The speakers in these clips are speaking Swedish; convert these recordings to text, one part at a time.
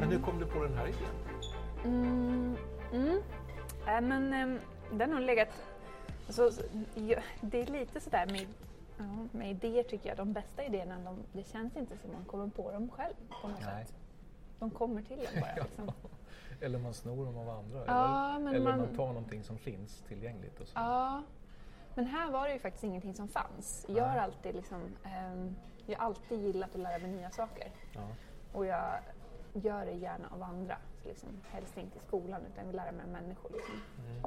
Men hur kom du på den här idén? Mm, mm. Äh, men äm, den har legat... Alltså, det är lite sådär med, ja, med idéer tycker jag, de bästa idéerna, de, det känns inte som man kommer på dem själv på något Nej. sätt. De kommer till en bara. Liksom. Eller man snor dem av andra. Ja, eller men eller man... man- tar någonting som finns tillgängligt. Och så. Ja, men här var det ju faktiskt ingenting som fanns. Jag har alltid, liksom, ehm, jag har alltid gillat att lära mig nya saker. Ja. Och jag gör det gärna av andra. Liksom, helst inte i skolan utan vill lära mig människor. Liksom. Mm.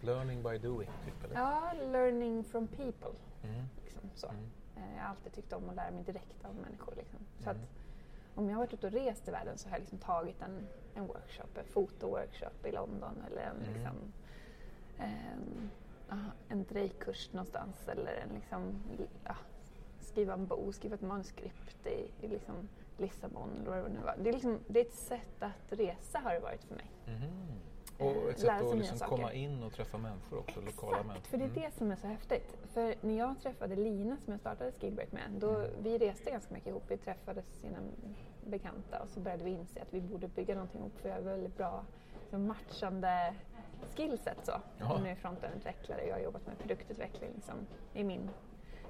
Learning by doing, typ? Eller? Ja, learning from people. Mm. Liksom, så. Mm. Eh, Jag har alltid tyckt om att lära mig direkt av människor. Liksom. Så Mm. att, om jag har varit ute och rest i världen så har jag liksom tagit en, en workshop, en fotoworkshop i London eller en, Mm. liksom, en, ja, en drejkurs någonstans eller en, liksom, ja, skriva en bok, skriva ett manuskript i, i liksom Lissabon eller vad det nu var. Det är, liksom, det är ett sätt att resa har det varit för mig. Mhm. Och ett sätt att liksom komma in och träffa människor också, lokala Exakt, människor. för det är Mm. det som är så häftigt. För när jag träffade Lina som jag startade Skillbreak med, då Mm. vi reste ganska mycket ihop. Vi träffades genom bekanta och så började vi inse att vi borde bygga någonting ihop för vi har väldigt bra liksom, matchande skillset. Så. Hon är frontendutvecklare och jag har jobbat med produktutveckling liksom, i min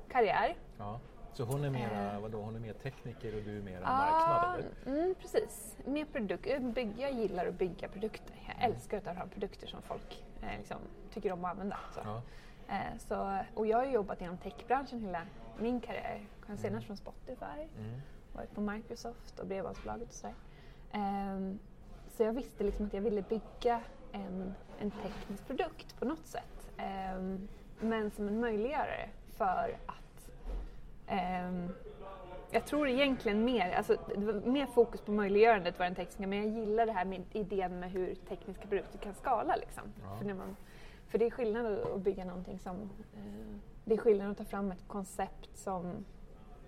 karriär. Ja. Så hon är mera, Eh. vadå, hon är mer tekniker och du är mera Ja, marknad? Eller? mm, precis. Med produk- bygg, jag gillar att bygga produkter. Jag Mm. älskar att fram produkter som folk eh, liksom, tycker om att använda. Så. Ja. Eh, så, och jag har jobbat inom techbranschen hela min karriär. Kom senast Mm. från Spotify, Mm. varit på Microsoft och Bredbandsbolaget och sådär. Ehm, så jag visste liksom att jag ville bygga en, en teknisk produkt på något sätt. Ehm, men som en möjliggörare för att jag tror egentligen mer, alltså mer fokus på möjliggörandet var den tekniska, men jag gillar det här med idén med hur tekniska produkter kan skala. Liksom. Ja. För, när man, för det är skillnad att bygga någonting som, eh, det är skillnad att ta fram ett koncept som,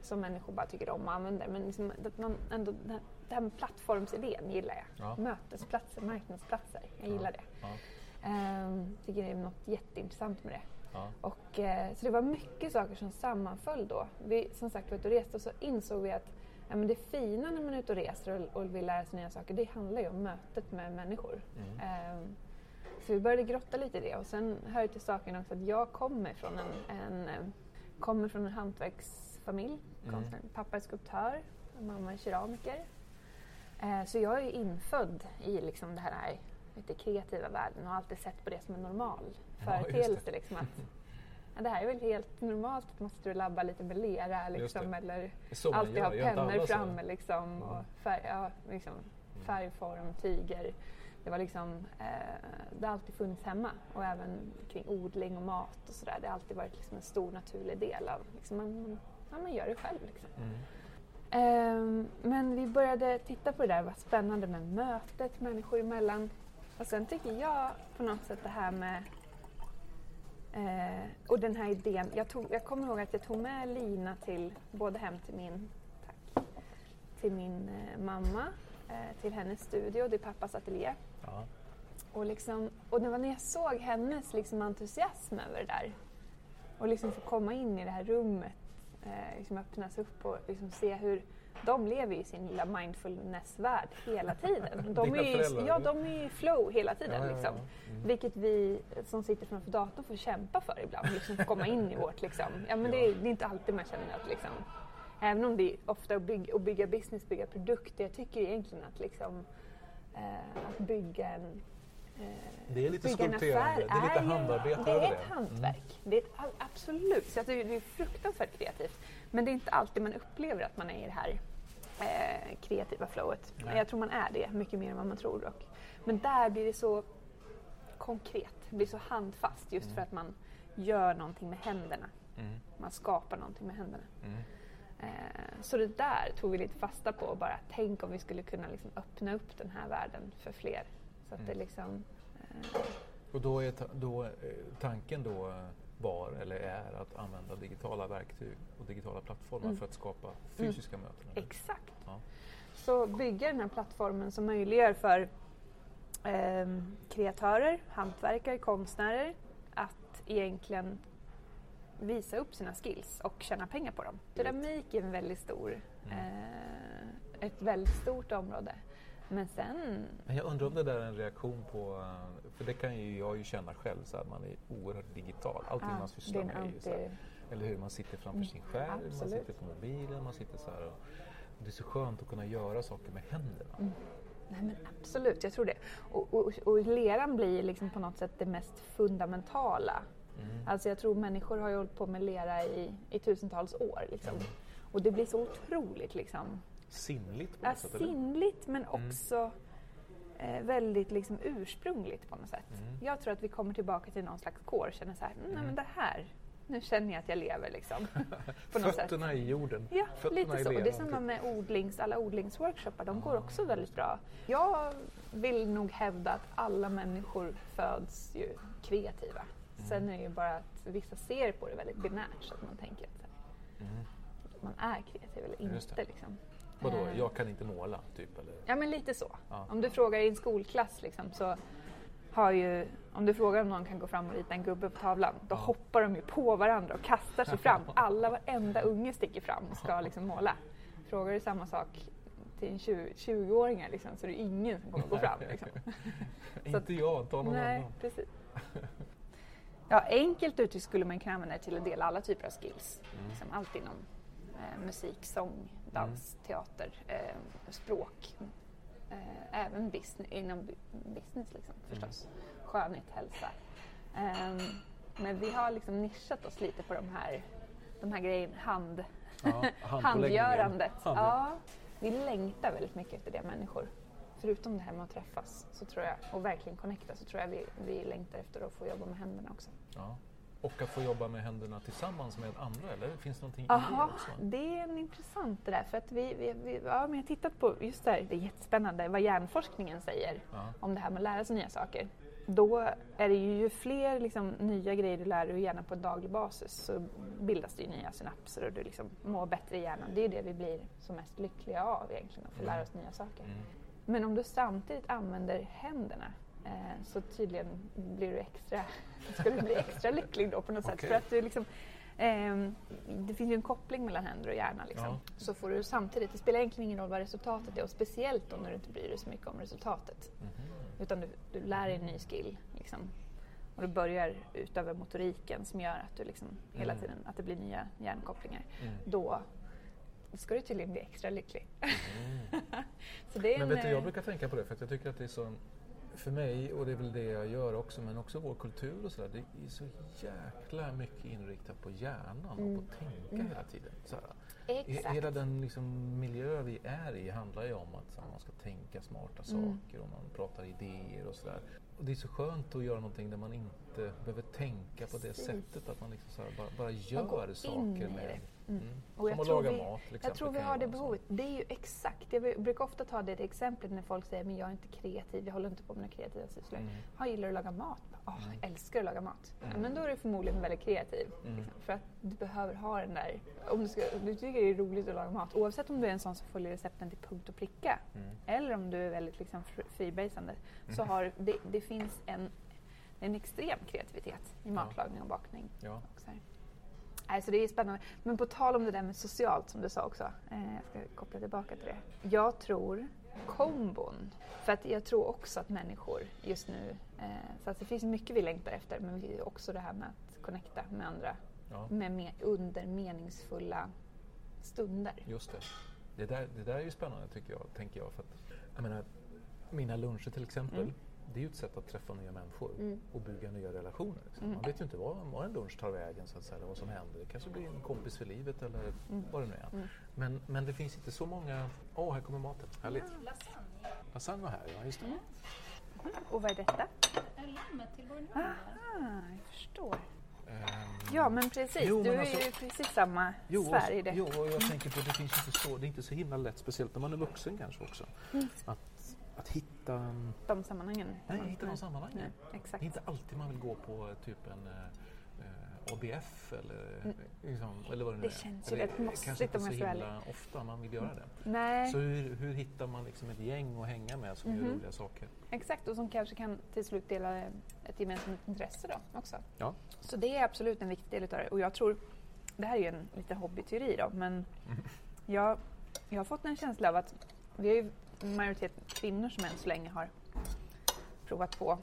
som människor bara tycker om och använder. Men liksom, att man ändå, det här- plattformsidén gillar jag. Ja. Mötesplatser, marknadsplatser, jag Ja. gillar det. Ja. Ehm, tycker det är något jätteintressant med det. Ja. Och, eh, så det var mycket saker som sammanföll då. Vi som sagt var ute och reste och så insåg vi att ja, men det fina när man är ute och reser och, och vill lära sig nya saker, det handlar ju om mötet med människor. Mm. Ehm, så vi började grotta lite i det och sen hör till saken också att jag kommer från en, en, eh, kommer från en hantverksfamilj. Mm. Pappa är skulptör, mamma är keramiker. Eh, så jag är infödd i liksom det här lite kreativa världen och har alltid sett på det som en normal Ja, företeelse. liksom, att, ja, det här är väl helt normalt sitter och labbar lite med lera liksom, eller alltid gör, ha pennor framme liksom, och Mm. färg, ja, liksom, färgform, tyger. Det, var liksom, eh, det har alltid funnits hemma och även kring odling och mat och sådär. Det har alltid varit liksom en stor naturlig del av, liksom, man, man, ja, man gör det själv. Liksom. Mm. Ehm, men vi började titta på det där, vad spännande med mötet människor emellan. Och sen tycker jag på något sätt det här med eh, och den här idén. Jag, tog, jag kommer ihåg att jag tog med Lina till, både hem till min, tack, till min eh, mamma, eh, till hennes studio, det är pappas ateljé. Ja. Och, liksom, och det var när jag såg hennes liksom entusiasm över det där och liksom få komma in i det här rummet, eh, liksom öppnas upp och liksom se hur de lever i sin lilla mindfulness-värld hela tiden. De är ju, ja, de är i flow hela tiden. Ja, ja, ja. Liksom. Mm. Vilket vi som sitter framför datorn får kämpa för ibland, liksom, för att komma in i vårt. Liksom. Ja, men det, är, det är inte alltid man känner att liksom, Även om det är ofta att bygga, att bygga business, bygga produkter. Jag tycker egentligen att, liksom, eh, att bygga en Det är lite skulpterande, det är lite handarbete Det är ett det. Mm. hantverk. Det är ett, absolut. Så det är fruktansvärt kreativt. Men det är inte alltid man upplever att man är i det här eh, kreativa flowet. Nej. Jag tror man är det mycket mer än vad man tror dock. Men där blir det så konkret, det blir så handfast just för att man gör någonting med händerna. Mm. Man skapar någonting med händerna. Mm. Eh, så det där tog vi lite fasta på. Bara tänk om vi skulle kunna liksom öppna upp den här världen för fler. Så att det liksom... Eh, Och då är då, eh, tanken då eh, var, eller är, att använda digitala verktyg och digitala plattformar Mm. för att skapa fysiska möten? eller? exakt. Ja. Så bygga den här plattformen som möjliggör för ehm, kreatörer, hantverkare, konstnärer att egentligen visa upp sina skills och tjäna pengar på dem. Keramik är en väldigt stor, eh, ett väldigt stort område. Men sen, Men jag undrar om det där är en reaktion på, för det kan ju jag ju känna själv, så att man är oerhört digital. Allting Ja, man sysslar med är ju så här, eller hur, man sitter framför Mm, sin skärm, man absolut. sitter på mobilen, man sitter så här och det är så skönt att kunna göra saker med händerna. Mm. Nej men absolut, jag tror det. Och, och, och leran blir liksom på något sätt det mest fundamentala. Mm. Alltså jag tror människor har ju hållit på med lera i, i tusentals år. Liksom. Och det blir så otroligt liksom, Sinnligt på ja, något sätt, eller? sinnligt men Mm. också eh, väldigt liksom, ursprungligt på något sätt. Mm. Jag tror att vi kommer tillbaka till någon slags core och känner så här, mm. nej Mm. men det här, nu känner jag att jag lever liksom. på något sätt. Fötterna i jorden. Ja, Fötterna lite så. Det är samma typ. med odlings, alla odlingsworkshoppar, de går Ah, också väldigt bra. Jag vill nog hävda att alla människor föds ju kreativa. Mm. Sen är det ju bara att vissa ser på det väldigt binärt så att man tänker att Mm. man är kreativ eller inte. Liksom. Vadå, Eh, jag kan inte måla, typ? Eller? Ja, men lite så. Ja. Om du frågar i en skolklass liksom, så har ju, om du frågar om någon kan gå fram och rita en gubbe på tavlan, då Ja. hoppar de ju på varandra och kastar sig fram. Alla, varenda unge sticker fram och ska liksom måla. Frågar du samma sak till en 20 20-åringar liksom, så är det ingen som kommer gå fram. Liksom. Inte jag, ta någon Nej, annan. precis. Ja, enkelt uttryckt skulle man kunna använda det till att dela alla typer av skills. Mm. Liksom allt inom eh, musik, sång, dans, teater, eh, språk. Eh, även business, inom bu- business liksom, förstås. Skönhet, hälsa. Ehm, men vi har liksom nischat oss lite på de här, de här grejerna, hand, Ja, handgörandet. Hand- Ja, vi längtar väldigt mycket efter det människor. Förutom det här med att träffas så tror jag, och verkligen connecta så tror jag vi, vi längtar efter att få jobba med händerna också. Ja. Och att få jobba med händerna tillsammans med andra, eller? Finns det någonting i Jaha, det också? det är en intressant det där. För att vi, vi, vi, ja, men jag har tittat på just det här, det är jättespännande, vad hjärnforskningen säger Ja. om det här med att lära sig nya saker. Då är det ju, ju fler liksom, nya grejer du lär dig gärna på en daglig basis så bildas det ju nya synapser och du liksom mår bättre i hjärnan. Det är ju det vi blir som mest lyckliga av egentligen, att få lära oss nya saker. Mm. Men om du samtidigt använder händerna så tydligen blir du extra, ska du bli extra lycklig då på något sätt. Okej. För att du liksom, ehm, det finns ju en koppling mellan händer och hjärna. Liksom. Ja. Så får du samtidigt, det spelar egentligen ingen roll vad resultatet är och speciellt då när du inte bryr dig så mycket om resultatet. Mhm. Utan du, du lär dig en ny skill. Liksom. Och du börjar utöver motoriken som gör att du liksom hela Mm. tiden, att det blir nya hjärnkopplingar. Mm. Då ska du tydligen bli extra lycklig. Mm. så det är Men en, vet du, jag eh, brukar tänka på det för att jag tycker att det är så för mig, och det är väl det jag gör också, men också vår kultur och sådär, det är så jäkla mycket inriktat på hjärnan och Mm. på att tänka Mm. hela tiden. Såhär. Exakt. Hela den liksom miljö vi är i handlar ju om att så här, man ska tänka smarta Mm. saker och man pratar idéer och sådär. Och det är så skönt att göra någonting där man inte behöver tänka på det Precis. sättet, att man liksom så här, bara, bara gör saker med... det. Mm. Och jag Som att tror laga vi- mat exempel. Jag tror vi har det behovet. Det är ju exakt, jag brukar ofta ta det exemplet när folk säger men jag är inte kreativ, jag håller inte på med några kreativa sysslor. Mm. Ja, gillar att laga mat? Mm. jag älskar att laga mat. Mm. men då är du förmodligen väldigt kreativ. Mm. Liksom, för att du behöver ha den där, om du, ska, du tycker det är roligt att laga mat, oavsett om du är en sån som följer recepten till punkt och pricka Mm. eller om du är väldigt liksom, fr- freebasande, så har det, det finns en, en extrem kreativitet i matlagning och bakning. Ja. Och. Nej, så det är spännande. Men på tal om det där med socialt som du sa också, eh, jag ska koppla tillbaka till det. Jag tror kombon, för att jag tror också att människor just nu, eh, så att det finns mycket vi längtar efter, men vi- också det här med att connecta med andra Ja. med, med, under meningsfulla stunder. Just det. Det där, det där är ju spännande tycker jag, tänker jag. För att, jag menar, mina luncher till exempel, Mm. Det är ju ett sätt att träffa nya människor och bygga nya relationer. Liksom. Mm. Man vet ju inte vad, vad en lunch tar vägen, så att säga, eller vad som händer. Det kanske blir en kompis för livet eller Mm. vad det nu är. Men, men det finns inte så många... Åh, här kommer maten. Härligt. Lasagne. Lasagne var här, ja just det. Mm. Och vad är detta? Är lammet till nunnare? Ah, jag förstår. Ehm, Ja, men precis. Jo, du men är alltså- ju precis samma Jo, sfär i och, det. jo, och jag tänker på att det finns inte så, det är inte så himla lätt, speciellt när man är vuxen kanske också, Mm. att, att hitta, De sammanhangen. nej, hitta någon sammanhang. Nej, Det exakt. är inte alltid man vill gå på eh, typ en eh, ABF eller, liksom, eller vad det nu Mm. Det är. känns ju rätt eh, mossigt om jag ska vara ofta man vill göra det. Nej, Så hur, hur hittar man liksom ett gäng att hänga med som Mhm. gör roliga saker? exakt. Och som kanske kan till slut dela ett gemensamt intresse då också. Ja. Så det är absolut en viktig del utav det. Och jag tror, det här är ju en liten hobbyteori då, men jag, jag har fått en känsla av att vi är ju majoritet kvinnor som än så länge har provat på.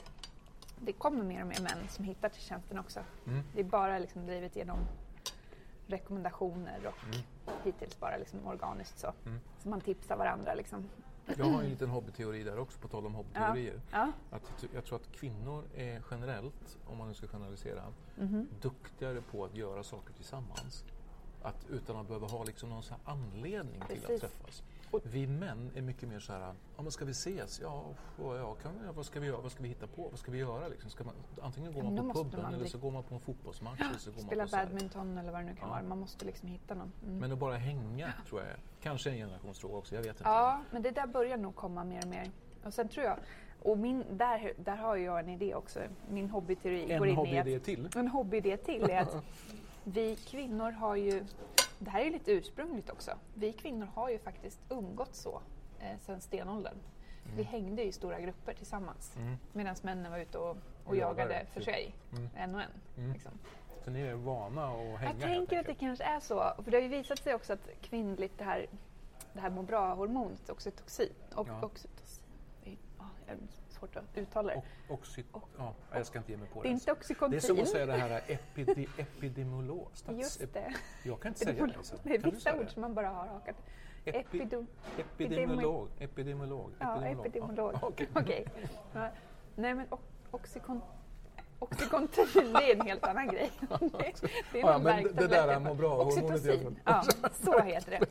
Det kommer mer och mer män som hittar till tjänsten också. Mm. Det är bara liksom drivet genom rekommendationer och Mm. hittills bara liksom organiskt så. Mm. Så man tipsar varandra liksom. Jag har en liten hobbyteori där också, på tal om hobbyteorier. Ja. Att ty- jag tror att kvinnor är generellt, om man nu ska generalisera, Mhm. duktigare på att göra saker tillsammans. Att, utan att behöva ha liksom någon anledning till Precis. att träffas. Vi män är mycket mer så här, ja men ska vi ses? Ja, ja, kan vi, vad ska vi göra? Vad ska vi hitta på? Vad ska vi göra? Liksom? Ska man, antingen går man på puben man eller så går man på en fotbollsmatch. eller så går Spela man på badminton eller vad det nu kan Ja. vara. Man måste liksom hitta någon. Mm. Men att bara hänga tror jag kanske en generationsfråga också, jag vet inte. Ja, men det där börjar nog komma mer och mer. Och sen tror jag, och min, där, där har jag en idé också. Min hobbyteori En går in i hobbyidé att, till. En hobbyidé till är att vi kvinnor har ju, det här är lite ursprungligt också, vi kvinnor har ju faktiskt umgått så eh, sedan stenåldern. Vi hängde i stora grupper tillsammans Mm. medan männen var ute och, och, jagade, jagade för typ. sig, Mm. en och en. Mm. Liksom. Så ni är vana att hänga Jag tänker att det kanske är så. För det har ju visat sig också att kvinnligt, det här, det här må bra-hormonet, oxytocin, och, Ja. oxytocin, det är, ja, det är svårt att uttala det. Och, oxy, ja, jag ska inte ge mig på Det är det. inte Det är oxycontin. som att säga det här epide, epidemiolog. Stats, Just det. Jag kan inte säga det. Så. Det är vissa ord som man bara har hakat. Epi, Epido, epidemiolog. Epidemiolog. ja, epidemiolog. Ja, okej. Okej. Ja. Nej men o- oxykon, oxycontin, det är en helt annan grej. Det, det är Ja, någon men det- där värktablett. må bra-hormonet i alla fall. Oxytocin, ja, så heter det.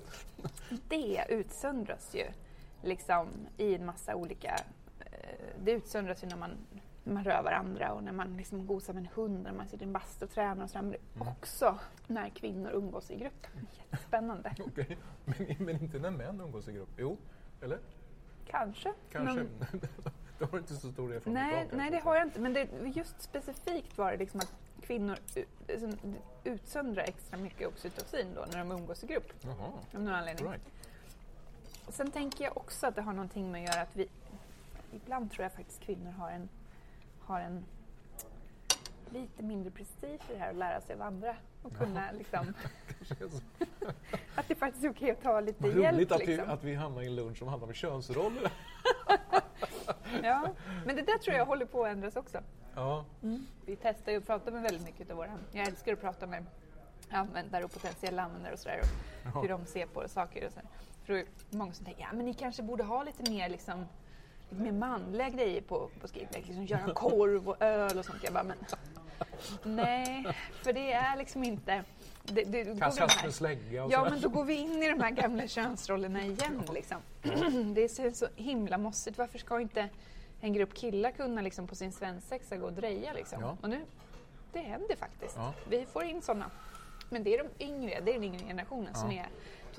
Det utsöndras ju liksom i en massa olika... eh, Det utsöndras ju när man, när man rör varandra och när man liksom gosar med en hund, när man sitter i en bastu och tränar och sådär. Men det Mm. också när kvinnor umgås i grupp. Jättespännande. Okej. Men, men inte när män umgås i grupp? Jo, eller? Kanske. Kanske. Men- du har inte så stor erfarenhet Nej, av nej, det har jag inte. Men det, just specifikt var det liksom att kvinnor liksom utsöndrar extra mycket oxytocin då när de umgås i grupp. Jaha, Av någon anledning. right. Sen tänker jag också att det har någonting med att göra att vi... Ibland tror jag faktiskt kvinnor har en, har en lite mindre prestige i det här att lära sig av andra och kunna liksom... Är så. Att det faktiskt är okej att ta lite Vad hjälp. roligt att, vi, liksom. att vi hamnar i en lunch som handlar om könsroller. Ja, men det där tror jag håller på att ändras också. Ja, Vi testar ju och pratar med väldigt mycket av våra... Jag älskar att prata med användare och potentiella användare och sådär. Och Ja. hur de ser på saker och så. För det är många som tänker, ja men ni kanske borde ha lite mer liksom mer manliga grejer på, på skrivlek, liksom göra korv och öl och sånt. Jag bara, men nej, för det är liksom inte... Det, det, då går vi kasta de här- med slägga och Ja, sådär. men då går vi in i de här gamla könsrollerna igen. Liksom. Det ser så himla mossigt. Varför ska inte en grupp killar kunna liksom, på sin svensexa gå och dreja? Liksom? Ja. Och nu, det händer faktiskt. Ja. Vi får in sådana. Men det är de yngre, det är den yngre generationen som Ja. är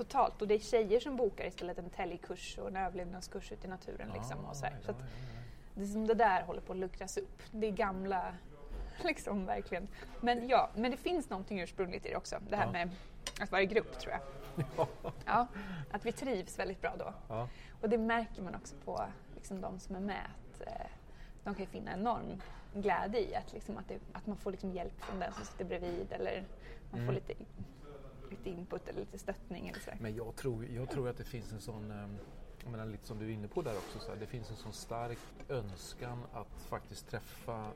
totalt... Och det är tjejer som bokar istället en täljkurs och en överlevnadskurs ute i naturen. Liksom, och så. Så att det, är som det där håller på att luckras upp. Det är gamla, liksom verkligen. Men ja, men det finns någonting ursprungligt i det också. Det här Ja. med att vara i grupp tror jag. ja. Ja, att vi trivs väldigt bra då. ja. Och det märker man också på liksom, de som är med. Att, eh, de kan finna enorm glädje i att, liksom, att, det, att man får liksom hjälp från den som sitter bredvid eller man får Mm. lite, lite input eller lite stöttning eller sådär. Men jag tror, jag tror att det finns en sån, eh, jag menar, lite som du är inne på där också, så här, det finns en sån stark önskan att faktiskt träffa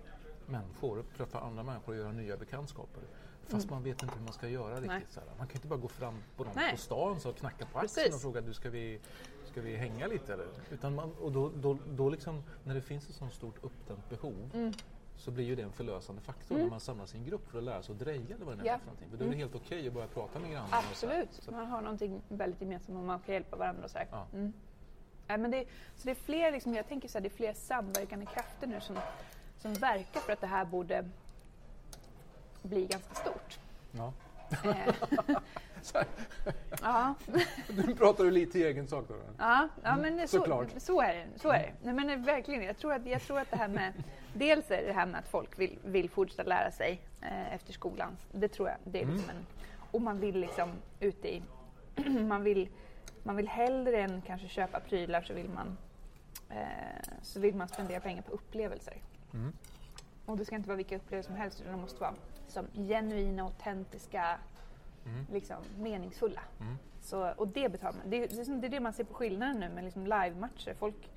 människor, träffa andra människor och göra nya bekantskaper. Fast man vet inte hur man ska göra riktigt. Mm. Så här. Man kan inte bara gå fram på någon Nej. på stan så och knacka på axeln Precis. och fråga du ska vi, ska vi hänga lite eller? Utan man, och då, då, då liksom, när det finns ett sånt stort uppdämt behov Mm. Så blir ju det en förlösande faktor när man samlas i en grupp för att lära sig att dreja eller vad det nu är Ja. Mm. för någonting. För då är det helt okej att börja prata med grannarna. så här. Absolut, Så man har någonting väldigt gemensamt och man kan hjälpa varandra och sådär. Ja. Mm. Nej, men det, så det är fler, liksom, jag tänker så här, det är fler samverkande krafter nu som, som verkar för att det här borde bli ganska stort. Ja. Ja, nu pratar du lite i egen sak då. ja, ja, men det, så, Såklart. så är det. Så är det. Nej, men verkligen, jag tror, att, jag tror att det här med... Dels är det här med att folk vill, vill fortsätta lära sig eh, efter skolan. Det tror jag. Det är liksom en, och man vill liksom ute i... man, vill, man vill hellre än kanske köpa prylar så vill man, eh, så vill man spendera pengar på upplevelser. Mm. Och det ska inte vara vilka upplevelser som helst utan de måste vara som genuina, autentiska, Mm. liksom meningsfulla. Mm. Så, och det betalar man. Det, är- det, är det är det man ser på skillnaden nu med liksom live-matcher. Folk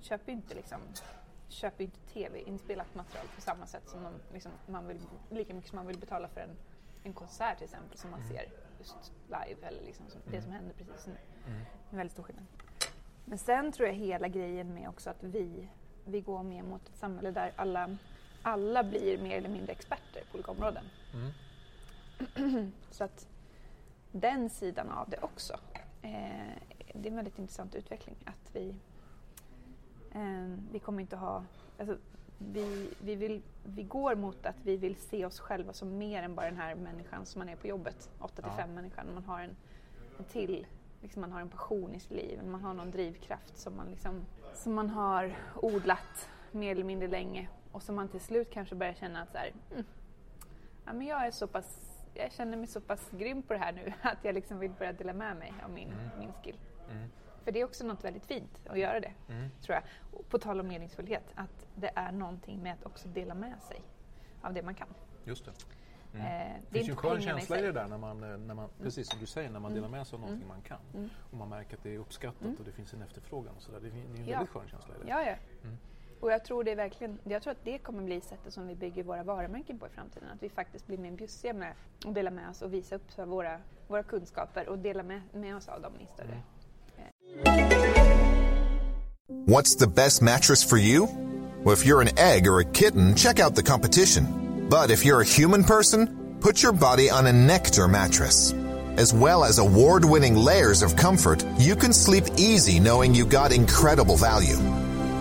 köper ju inte, liksom, köper inte tv-inspelat material på samma sätt som de, liksom, man vill, lika mycket som man vill betala för en, en konsert till exempel som man Mm. ser just live eller liksom, som, det som händer precis nu. Mm. En väldigt stor skillnad. Men sen tror jag hela grejen med också att vi, vi går mer mot ett samhälle där alla, alla blir mer eller mindre experter på olika områden. Mm. Så att den sidan av det också. Eh, det är en väldigt intressant utveckling att vi, eh, vi kommer inte ha, alltså, vi, vi, vill, vi går mot att vi vill se oss själva som mer än bara den här människan som man är på jobbet, 8 till Ja. 5 människan. Man har en, en till, liksom man har en passion i sitt liv, man har någon drivkraft som man, liksom, som man har odlat mer eller mindre länge och som man till slut kanske börjar känna att så här, mm, ja, men jag är så pass jag känner mig så pass grym på det här nu att jag liksom vill börja dela med mig av min, min skill. Mm. För det är också något väldigt fint att göra det, Mm. tror jag. Och på tal om meningsfullhet, att det är någonting med att också dela med sig av det man kan. Just det. Eh, Det finns ju en skön känsla i det där när man, eh, när man precis som du säger, när man delar med sig av någonting man kan. Mm. Och man märker att det är uppskattat och det finns en efterfrågan. Och så där. Det är en Ja. väldigt skön känsla i det. Ja, ja. Mm. Och jag tror, det är verkligen, jag tror att det kommer bli sättet som vi bygger våra varumärken på i framtiden. Att vi faktiskt blir mer bjussiga med att dela med oss och visa upp våra, våra kunskaper och dela med, med oss av dem i större What's the best mattress for you? Well, if you're an egg or a kitten, check out the competition. But if you're a human person, put your body on a Nectar mattress. As well as award winning layers of comfort, you can sleep easy knowing you got incredible value.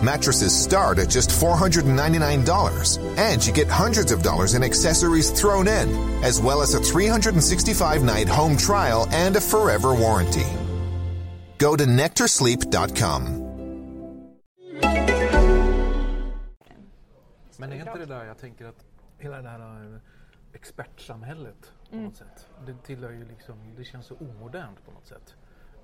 Mattresses start at just $499, and you get hundreds of dollars in accessories thrown in, as well as a 365 night home trial and a forever warranty. Go to nectarsleep.com. Men är inte det där, jag tänker att hela det här eh, expertsamhället på Mm. något sätt. Det tillhör ju liksom, det känns så omodernt på något sätt.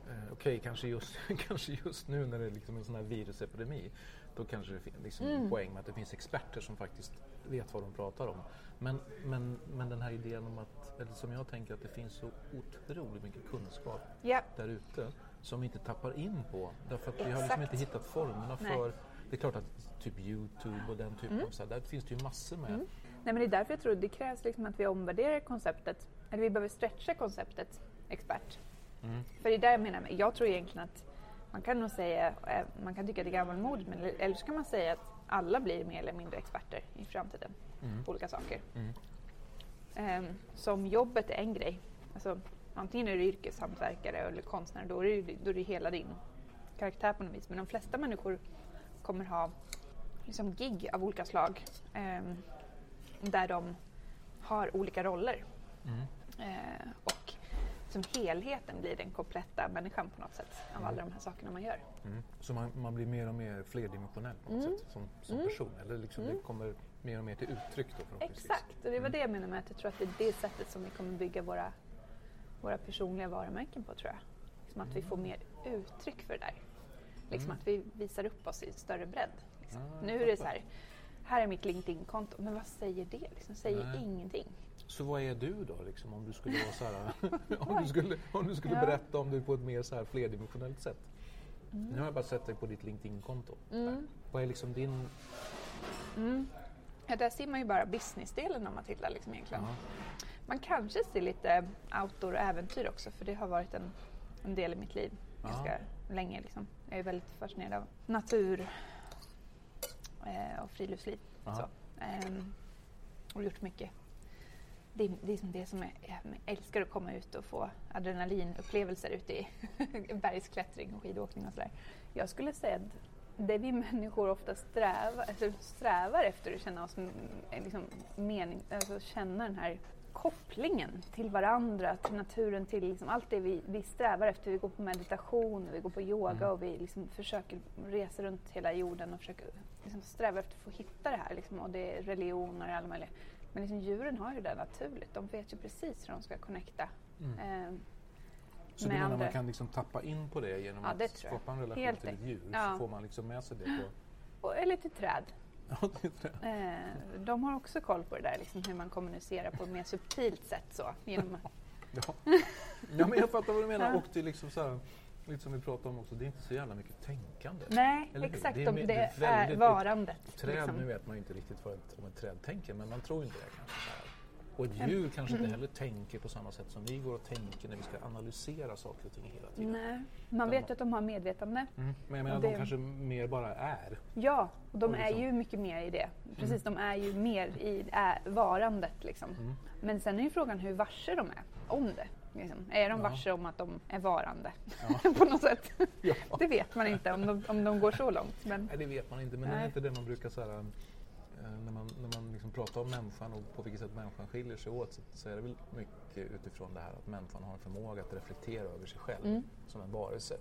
Eh, Okej, kanske, just, kanske just nu när det är liksom en sån här virusepidemi. Då kanske det finns liksom Mm. en poäng med att det finns experter som faktiskt vet vad de pratar om. Men, men, men den här idén om att, eller som jag tänker att det finns så otroligt mycket kunskap Ja, där ute som vi inte tappar in på. Därför att vi har liksom Exakt. inte hittat formerna Nej. för... Det är klart att typ Youtube och den typen av så här, där finns det ju massor med. Nej, men det är därför jag tror det krävs liksom att vi omvärderar konceptet, eller vi behöver stretcha konceptet expert. Mm. För det är där jag menar, jag tror egentligen att man kan nog säga, eh, man kan tycka det är gammalmodigt, men eller så kan man säga att alla blir mer eller mindre experter i framtiden på olika saker. Mm. Ehm, som jobbet är en grej. Alltså, antingen är du yrkeshantverkare eller konstnär, då är, det, då är det hela din karaktär på något vis. Men de flesta människor kommer ha liksom gig av olika slag ehm, där de har olika roller. Mm. Eh, och som helheten blir den kompletta människan på något sätt av alla de här sakerna man gör. Mm. Så man, man blir mer och mer flerdimensionell på något Mm. sätt som, som person. Eller liksom det kommer mer och mer till uttryck då förhoppningsvis. Exakt, och det var det jag menade med att jag tror att det är det sättet som vi kommer bygga våra, våra personliga varumärken på tror jag. Liksom att vi får mer uttryck för det där. Liksom Mm. att vi visar upp oss i större bredd. Liksom. Ah, nu är det så här, här är mitt LinkedIn-konto, men vad säger det? Liksom, säger Nej. ingenting. Så vad är du då liksom, om du skulle vara så här, om du skulle, om du skulle Ja. berätta om dig på ett mer så här flerdimensionellt sätt? Nu har jag bara sett dig på ditt LinkedIn-konto. Mm. Vad är liksom din... Ja, där ser man ju bara businessdelen av Matilda liksom egentligen. Ja. Man kanske ser lite outdoor och äventyr också för det har varit en, en del i mitt liv Ja. ganska länge. Liksom. Jag är väldigt fascinerad av natur eh, och friluftsliv. Ja. Så. Ehm, och gjort mycket. Det, är- det är som det som jag, jag älskar att komma ut och få adrenalinupplevelser ute i bergsklättring och skidåkning och sådär. Jag skulle säga att det vi människor ofta strävar, alltså strävar efter att känna oss liksom mening, alltså känna den här kopplingen till varandra, till naturen, till liksom allt det vi, vi strävar efter. Vi går på meditation, vi går på yoga Mm. och vi liksom försöker resa runt hela jorden och försöker liksom sträva efter att få hitta det här. Liksom, och det är religioner och alla möjliga. Men liksom, djuren har ju det naturligt. De vet ju precis hur de ska connecta. Mm. Ehm, Så du menar andra. man kan liksom tappa in på det genom Ja, det att skapa en relation Helt till ett djur? Ja. Så får man liksom med sig det på... och, eller till träd. Ja. Eh, de har också koll på det där, liksom, hur man kommunicerar på ett mer subtilt sätt. Så, genom, Ja. ja, men jag fattar vad du menar. Och det liksom så här, lite som vi pratade om också, det är inte så jävla mycket tänkande. nej, exakt. Det är Det, mer- det, det är är, varandet. Träd, liksom. nu vet man ju inte riktigt vad ett, om ett träd tänker, men man tror inte det kanske. Så här. Och ett djur kanske Mm. inte heller tänker på samma sätt som vi går och tänker när vi ska analysera saker och ting hela tiden. Nej, man vet ju att de har medvetande. Mm. Men jag menar, Och de det- kanske mer bara är. Ja, och de Och är liksom- ju mycket mer i det. Precis, de är ju mer i är, varandet. Liksom. Mm. Men sen är ju frågan hur varse de är om det. Liksom. Är de Ja. varse om att de är varande Ja. på något sätt? Ja. Det vet man inte om de, om de går så långt. Men Nej, det vet man inte, men det är Nej. inte det man brukar säga när man, när man liksom pratar om människan och på vilket sätt människan skiljer sig åt så, så är det väl mycket utifrån det här att människan har en förmåga att reflektera över sig själv Mm. som en varelse.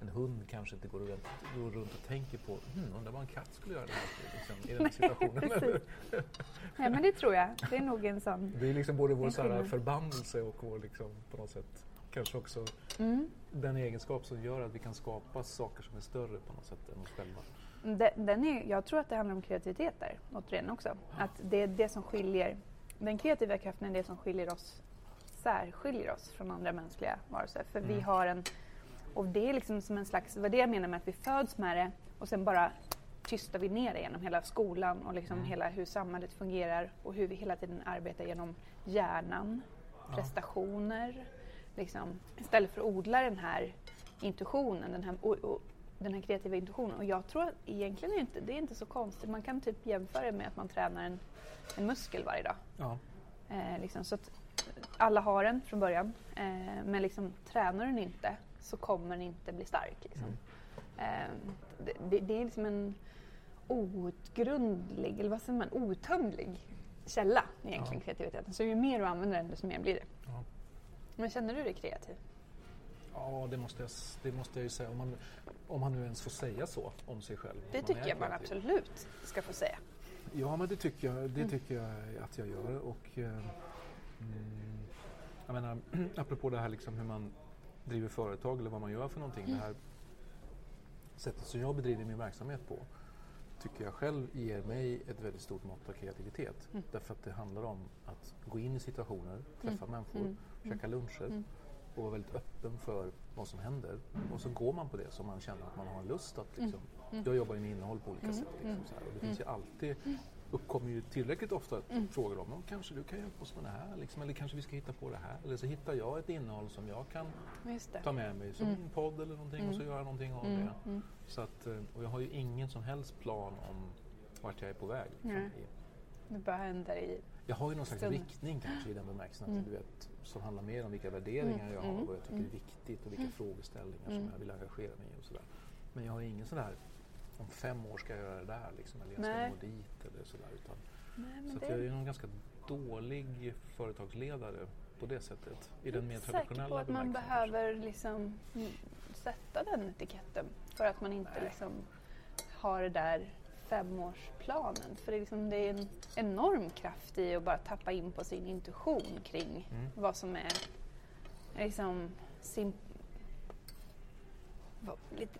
En hund kanske inte går runt, går runt och tänker på hmm, undrar vad en katt skulle göra det här liksom, i den här situationen. Nej, men det tror jag. Det är nog en sån... det är liksom både vår så förbannelse och vår liksom, på något sätt kanske också Mm. den egenskap som gör att vi kan skapa saker som är större på något sätt än oss själva. Den, den är, jag tror att det handlar om kreativitet där, återigen också. Att det är det som skiljer, den kreativa kraften är det som skiljer oss, särskiljer oss från andra mänskliga varelser. För vi Mm. har en, och det är liksom som en slags, vad det jag menar med att vi föds med det och sen bara tystar vi ner det genom hela skolan och liksom Mm. hela hur samhället fungerar och hur vi hela tiden arbetar genom hjärnan, prestationer. Liksom, istället för att odla den här intuitionen, den här, och, och, den här kreativa intuitionen. Och jag tror att egentligen är inte, det är inte så konstigt. Man kan typ jämföra det med att man tränar en, en muskel varje dag. Ja. Eh, liksom, så att alla har den från början. Eh, men liksom, tränar den inte så kommer den inte bli stark. Liksom. Mm. Eh, det, det, det är liksom en outgrundlig, eller vad säger man, outtömlig källa egentligen, Ja. kreativiteten. Så ju mer du använder den, desto mer blir det. Ja. Men känner du dig kreativ? Ja, det måste jag, det måste jag ju säga. Om man, om man nu ens får säga så om sig själv. Det tycker jag man absolut ska få säga. Ja, men det tycker jag, Mm. det tycker jag att jag gör. Och, eh, mm, jag menar, apropå det här liksom hur man driver företag eller vad man gör för någonting. Mm. Det här sättet som jag bedriver min verksamhet på tycker jag själv ger mig ett väldigt stort mått av kreativitet. Mm. Därför att det handlar om att gå in i situationer, träffa människor, Mm. Käka luncher Mm. och vara väldigt öppen för vad som händer. Och så går man på det som man känner att man har lust att liksom, Mm. jag jobbar ju med innehåll på olika Mm. sätt. Liksom, Mm. så här. Och det finns ju alltid, uppkommer ju tillräckligt ofta Mm. frågor om "Men kanske du kan hjälpa oss med det här, liksom, eller kanske vi ska hitta på det här. Eller så hittar jag ett innehåll som jag kan ta med mig som Mm. en podd eller någonting och så Mm. gör jag någonting av Mm. det. Mm. Så att, eh, och jag har ju ingen som helst plan om vart jag är på väg. liksom, Det bara händer i... jag har ju någon slags riktning kanske i den bemärkelsen att Mm. du vet, som handlar mer om vilka värderingar Mm, jag har mm, och vad jag tycker mm. är viktigt och vilka Mm. frågeställningar Mm. som jag vill engagera mig i och sådär. Men jag har ingen sån där om fem år ska jag göra det där liksom, eller jag ska Nej. nå dit eller sådär. Utan, Nej, så det... jag är någon ganska dålig företagsledare på det sättet. I den mer säker på traditionella att man behöver liksom mm, sätta den etiketten för att man inte Nej. liksom har det där femårsplanen. För det är, liksom, det är en enorm kraft i att bara tappa in på sin intuition kring Mm. vad som är liksom sin... lite,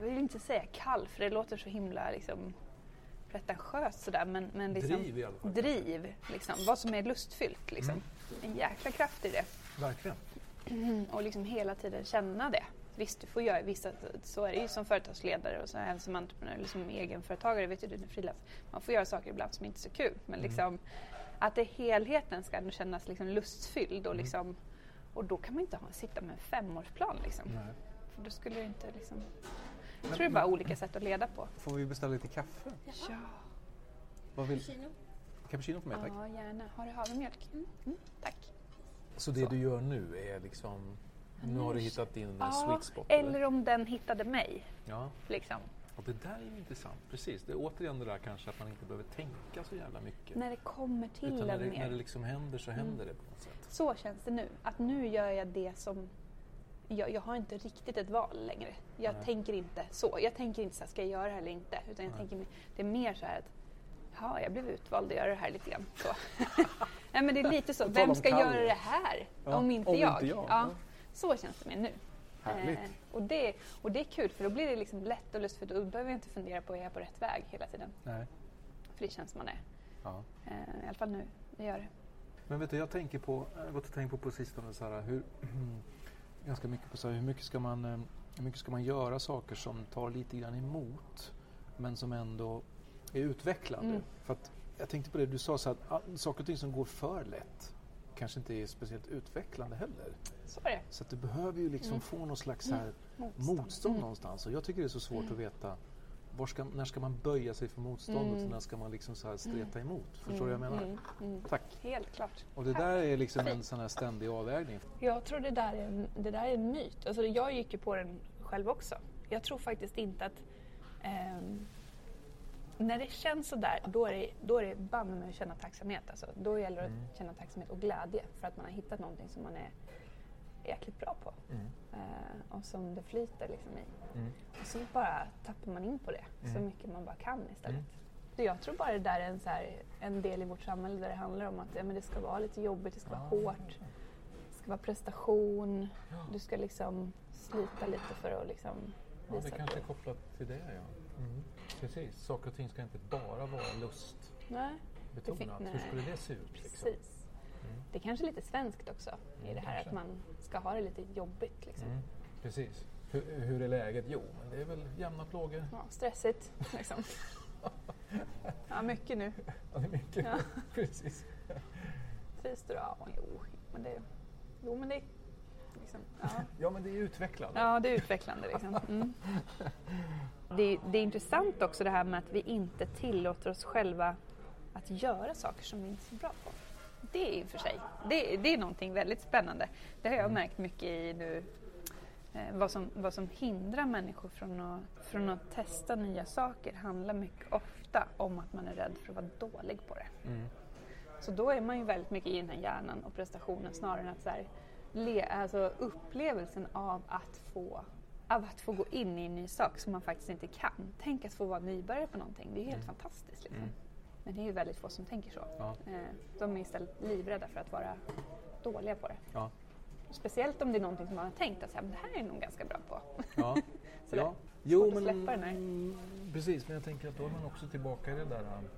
jag vill inte säga kall för det låter så himla liksom pretentiöst sådär men, men liksom Driv i alla fall. driv, liksom, vad som är lustfyllt liksom. Mm. En jäkla kraft i det. Verkligen. Och liksom hela tiden känna det. Visst, du får göra vissa, så är det ju som företagsledare och så även som entreprenör eller som egenföretagare, vet ju du, frilans. Man får göra saker ibland som inte är så kul. Men Mm. liksom, att det helheten ska kännas liksom lustfylld och, liksom, och då kan man inte ha, sitta med en femårsplan liksom. Nej. För då skulle det inte liksom... Jag tror det är bara olika sätt att leda på. Får vi beställa lite kaffe? Ja, Vad vill... Kino. Cappuccino för mig tack. ja gärna. Har du havremjölk? Mm, tack. Så det du gör nu är liksom, nu har du hittat din Ja, sweet spot? eller om den hittade mig. Ja, Liksom. och det där är ju intressant. Precis, det är återigen det där kanske att man inte behöver tänka så jävla mycket. När det kommer till Utan när det, mer. när det liksom händer så händer det på något sätt. Så känns det nu. Att nu gör jag det som... Jag, jag har inte riktigt ett val längre. Jag Nej. tänker inte så. Jag tänker inte så här, ska jag göra det här eller inte? Utan jag Nej. tänker, det är mer så här att, ja, jag blev utvald att göra det här lite grann. Så. Nej, men det är lite så. Vem ska göra det här Ja, om inte om jag? inte jag, Ja, ja. Så känns det mig nu. Härligt. Eh, och, det, och det är kul för då blir det liksom lätt och lustfyllt och då behöver jag inte fundera på om jag är på rätt väg hela tiden. Nej. För det känns som man är. Ja. Eh, I alla fall nu. Jag gör det. Men vet du, jag tänker på, jag har tänkt på på sistone så här, hur, ganska mycket på så här, hur mycket ska man, eh, hur mycket ska man göra saker som tar lite grann emot men som ändå är utvecklande. Mm. För att jag tänkte på det du sa, så att ah, saker och ting som går för lätt kanske inte är speciellt utvecklande heller. Så är det. Så att du behöver ju liksom få någon slags här Motstånd. motstånd Mm. någonstans. Och jag tycker det är så svårt att veta var ska, när ska man böja sig för motståndet Mm. och när ska man liksom så här streta emot. Förstår du vad jag menar? Mm, mm. Tack. Helt klart. Och det där är liksom en sån här ständig avvägning. Jag tror det där är en, det där är en myt. Alltså jag gick ju på den själv också. Jag tror faktiskt inte att... ehm, när det känns sådär, då är det, då är det banne med att känna tacksamhet. Alltså, då gäller det Mm. att känna tacksamhet och glädje för att man har hittat någonting som man är jäkligt bra på. Mm. Eh, och som det flyter liksom i. Mm. Och så bara tappar man in på det så Mm. mycket man bara kan istället. Mm. Så jag tror bara det där är en, så här, en del i vårt samhälle där det handlar om att ja, men det ska vara lite jobbigt, det ska vara Ah. hårt, det ska vara prestation, du ska liksom slita lite för att liksom Ja, det visa kanske är kopplat till det, ja. Precis, saker och ting ska inte bara vara lustbetonat. Hur skulle det se ut? Liksom? precis. Mm. Det är kanske lite svenskt också i det här kanske. att man ska ha det lite jobbigt. Liksom. Mm. Precis. Hur, hur är läget? Jo, men det är väl jämna plågor. Ja, stressigt liksom. ja, mycket nu. Ja, det är mycket. Ja. Precis. Trivs du? Ja, jo, men det, jo, men det liksom, ja. Ja, men det är utvecklande. Ja, det är utvecklande. Liksom. Mm. Det, det är intressant också det här med att vi inte tillåter oss själva att göra saker som vi inte är så bra på. Det är i och för sig, det, det är någonting väldigt spännande. Det har jag märkt mycket i nu, eh, vad, som, vad som hindrar människor från att, från att testa nya saker handlar mycket ofta om att man är rädd för att vara dålig på det. Mm. Så då är man ju väldigt mycket i den här hjärnan och prestationen snarare än att så här, le, alltså upplevelsen av att få av att få gå in i en ny sak som man faktiskt inte kan. Tänk att få vara nybörjare på någonting, det är ju helt fantastiskt. Liksom. Mm. Men det är ju väldigt få som tänker så. Ja. Eh, de är istället livrädda för att vara dåliga på det. Ja. Speciellt om det är någonting som man har tänkt att så det här är nog ganska bra på. Ja. Sådär. ja. Jo, men, mm, Precis, men jag tänker att då är man också tillbaka i det där um,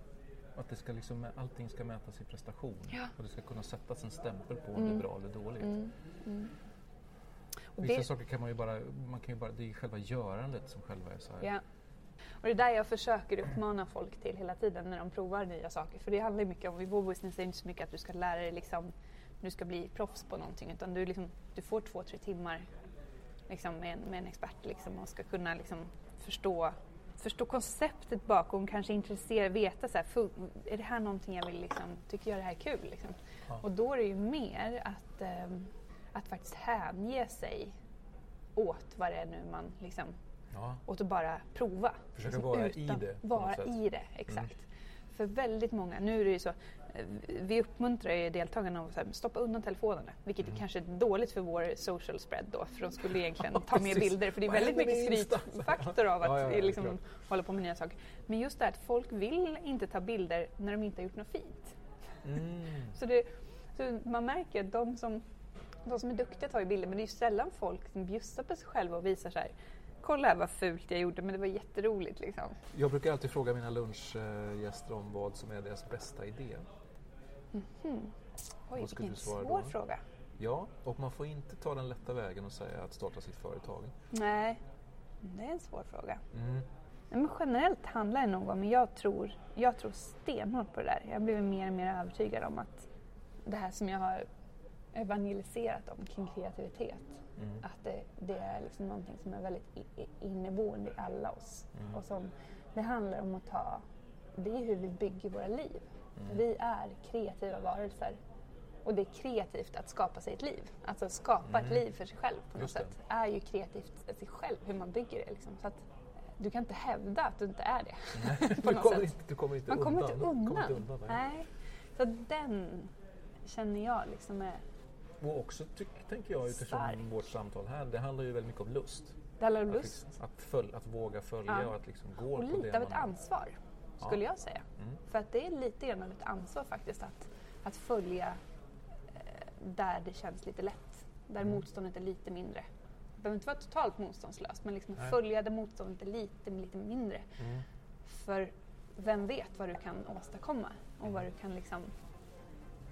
att det ska liksom, allting ska mätas i prestation. Ja. Och det ska kunna sättas en stämpel på om Mm. det är bra eller dåligt. Mm, mm. Vissa det- saker kan man ju bara, man kan ju bara, det är ju själva görandet som själva är så här. Ja. Och det är där jag försöker uppmana folk till hela tiden när de provar nya saker. För det handlar mycket om, i vår business är det inte så mycket att du ska lära dig liksom, du ska bli proffs på någonting utan du, liksom, du får två, tre timmar liksom, med, en, med en expert liksom, och ska kunna liksom, förstå, förstå konceptet bakom, kanske intressera, veta så här, är det här någonting jag vill, liksom, tycker jag det här är kul? Liksom. Ja. Och då är det ju mer att, ehm, att faktiskt hänge sig åt vad det är nu man liksom, Ja. och att bara prova. Försöka vara i det Vara i det, exakt. För väldigt många, nu är det ju så, vi uppmuntrar ju deltagarna att stoppa undan telefonerna, vilket Mm. är kanske dåligt för vår social spread då, för de skulle egentligen ta med bilder, för det är väldigt mycket skrytfaktor av att Ja, ja, ja, liksom, hålla på med nya saker. Men just det här att folk vill inte ta bilder när de inte har gjort något fint. Mm. Så, det, så man märker att de som, de som är duktiga tar ju bilder men det är ju sällan folk som bjussar på sig själva och visar så här kolla här vad fult jag gjorde men det var jätteroligt liksom. Jag brukar alltid fråga mina lunchgäster om vad som är deras bästa idé. Oj, Vad skulle vilken svår då? fråga. Ja, och man får inte ta den lätta vägen och säga att starta sitt företag. Nej, det är en svår fråga. Mm. Nej, men generellt handlar det nog om, men jag tror, jag tror stenhårt på det där. Jag blivit mer och mer övertygad om att det här som jag har evangeliserat om kring kreativitet, Mm. att det, det är liksom någonting som är väldigt inneboende i alla oss. Mm. Och som, det handlar om att ta, det är hur vi bygger våra liv. Mm. Vi är kreativa varelser. Och det är kreativt att skapa sig ett liv. Alltså skapa ett liv för sig själv på något Mm. Just det. sätt. är ju kreativt i sig själv, hur man bygger det. Liksom. Så att, eh, du kan inte hävda att du inte är det. Du kommer, sätt. inte, du kommer inte Man kommer undan. inte undan. Kommer inte undan nej. Så den känner jag liksom är... Och också tyck, tänker jag utifrån Stark. vårt samtal här, det handlar ju väldigt mycket om lust. Det handlar om Att, lust liksom, att, följ, att våga följa Ja. och att liksom gå och på lite det av ett man... ansvar, skulle jag säga. Mm. För att det är lite grann av ett ansvar faktiskt att, att följa eh, där det känns lite lätt. Där Mm. motståndet är lite mindre. Det behöver inte vara totalt motståndslöst men liksom Nej. följa där motståndet är lite, lite mindre. Mm. För vem vet vad du kan åstadkomma och vad du kan liksom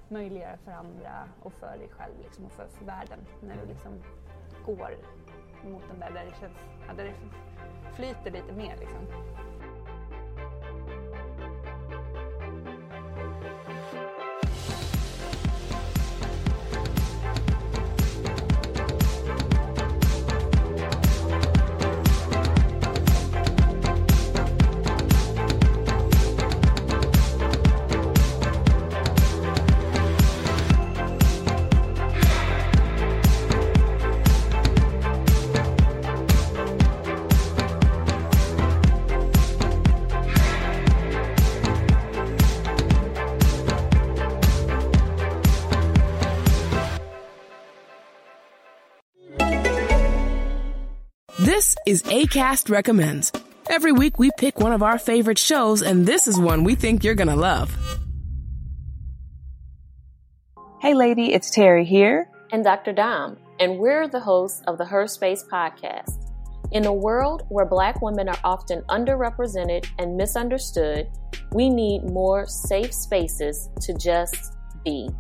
möjliggöra för andra och för dig själv liksom, och för, för världen när du liksom går mot den där där det känns, ja, där det flyter lite mer liksom. This is ACAST Recommends. Every week we pick one of our favorite shows, and this is one we think you're gonna love. Hey, lady, it's Terry here. and Dr. Dom, and we're the hosts of the Her Space podcast. In a world where Black women are often underrepresented and misunderstood, we need more safe spaces to just be.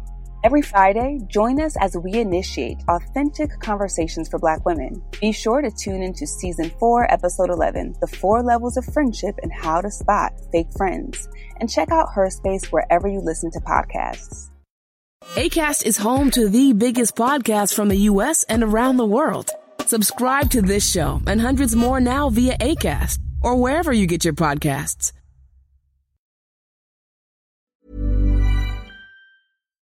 Every Friday, join us as we initiate authentic conversations for Black women. Be sure to tune into season 4, episode 11, The Four Levels of Friendship and How to Spot Fake Friends. And check out Her Space wherever you listen to podcasts. ACAST is home to the biggest podcasts from the U.S. and around the world. Subscribe to this show and hundreds more now via ACAST or wherever you get your podcasts.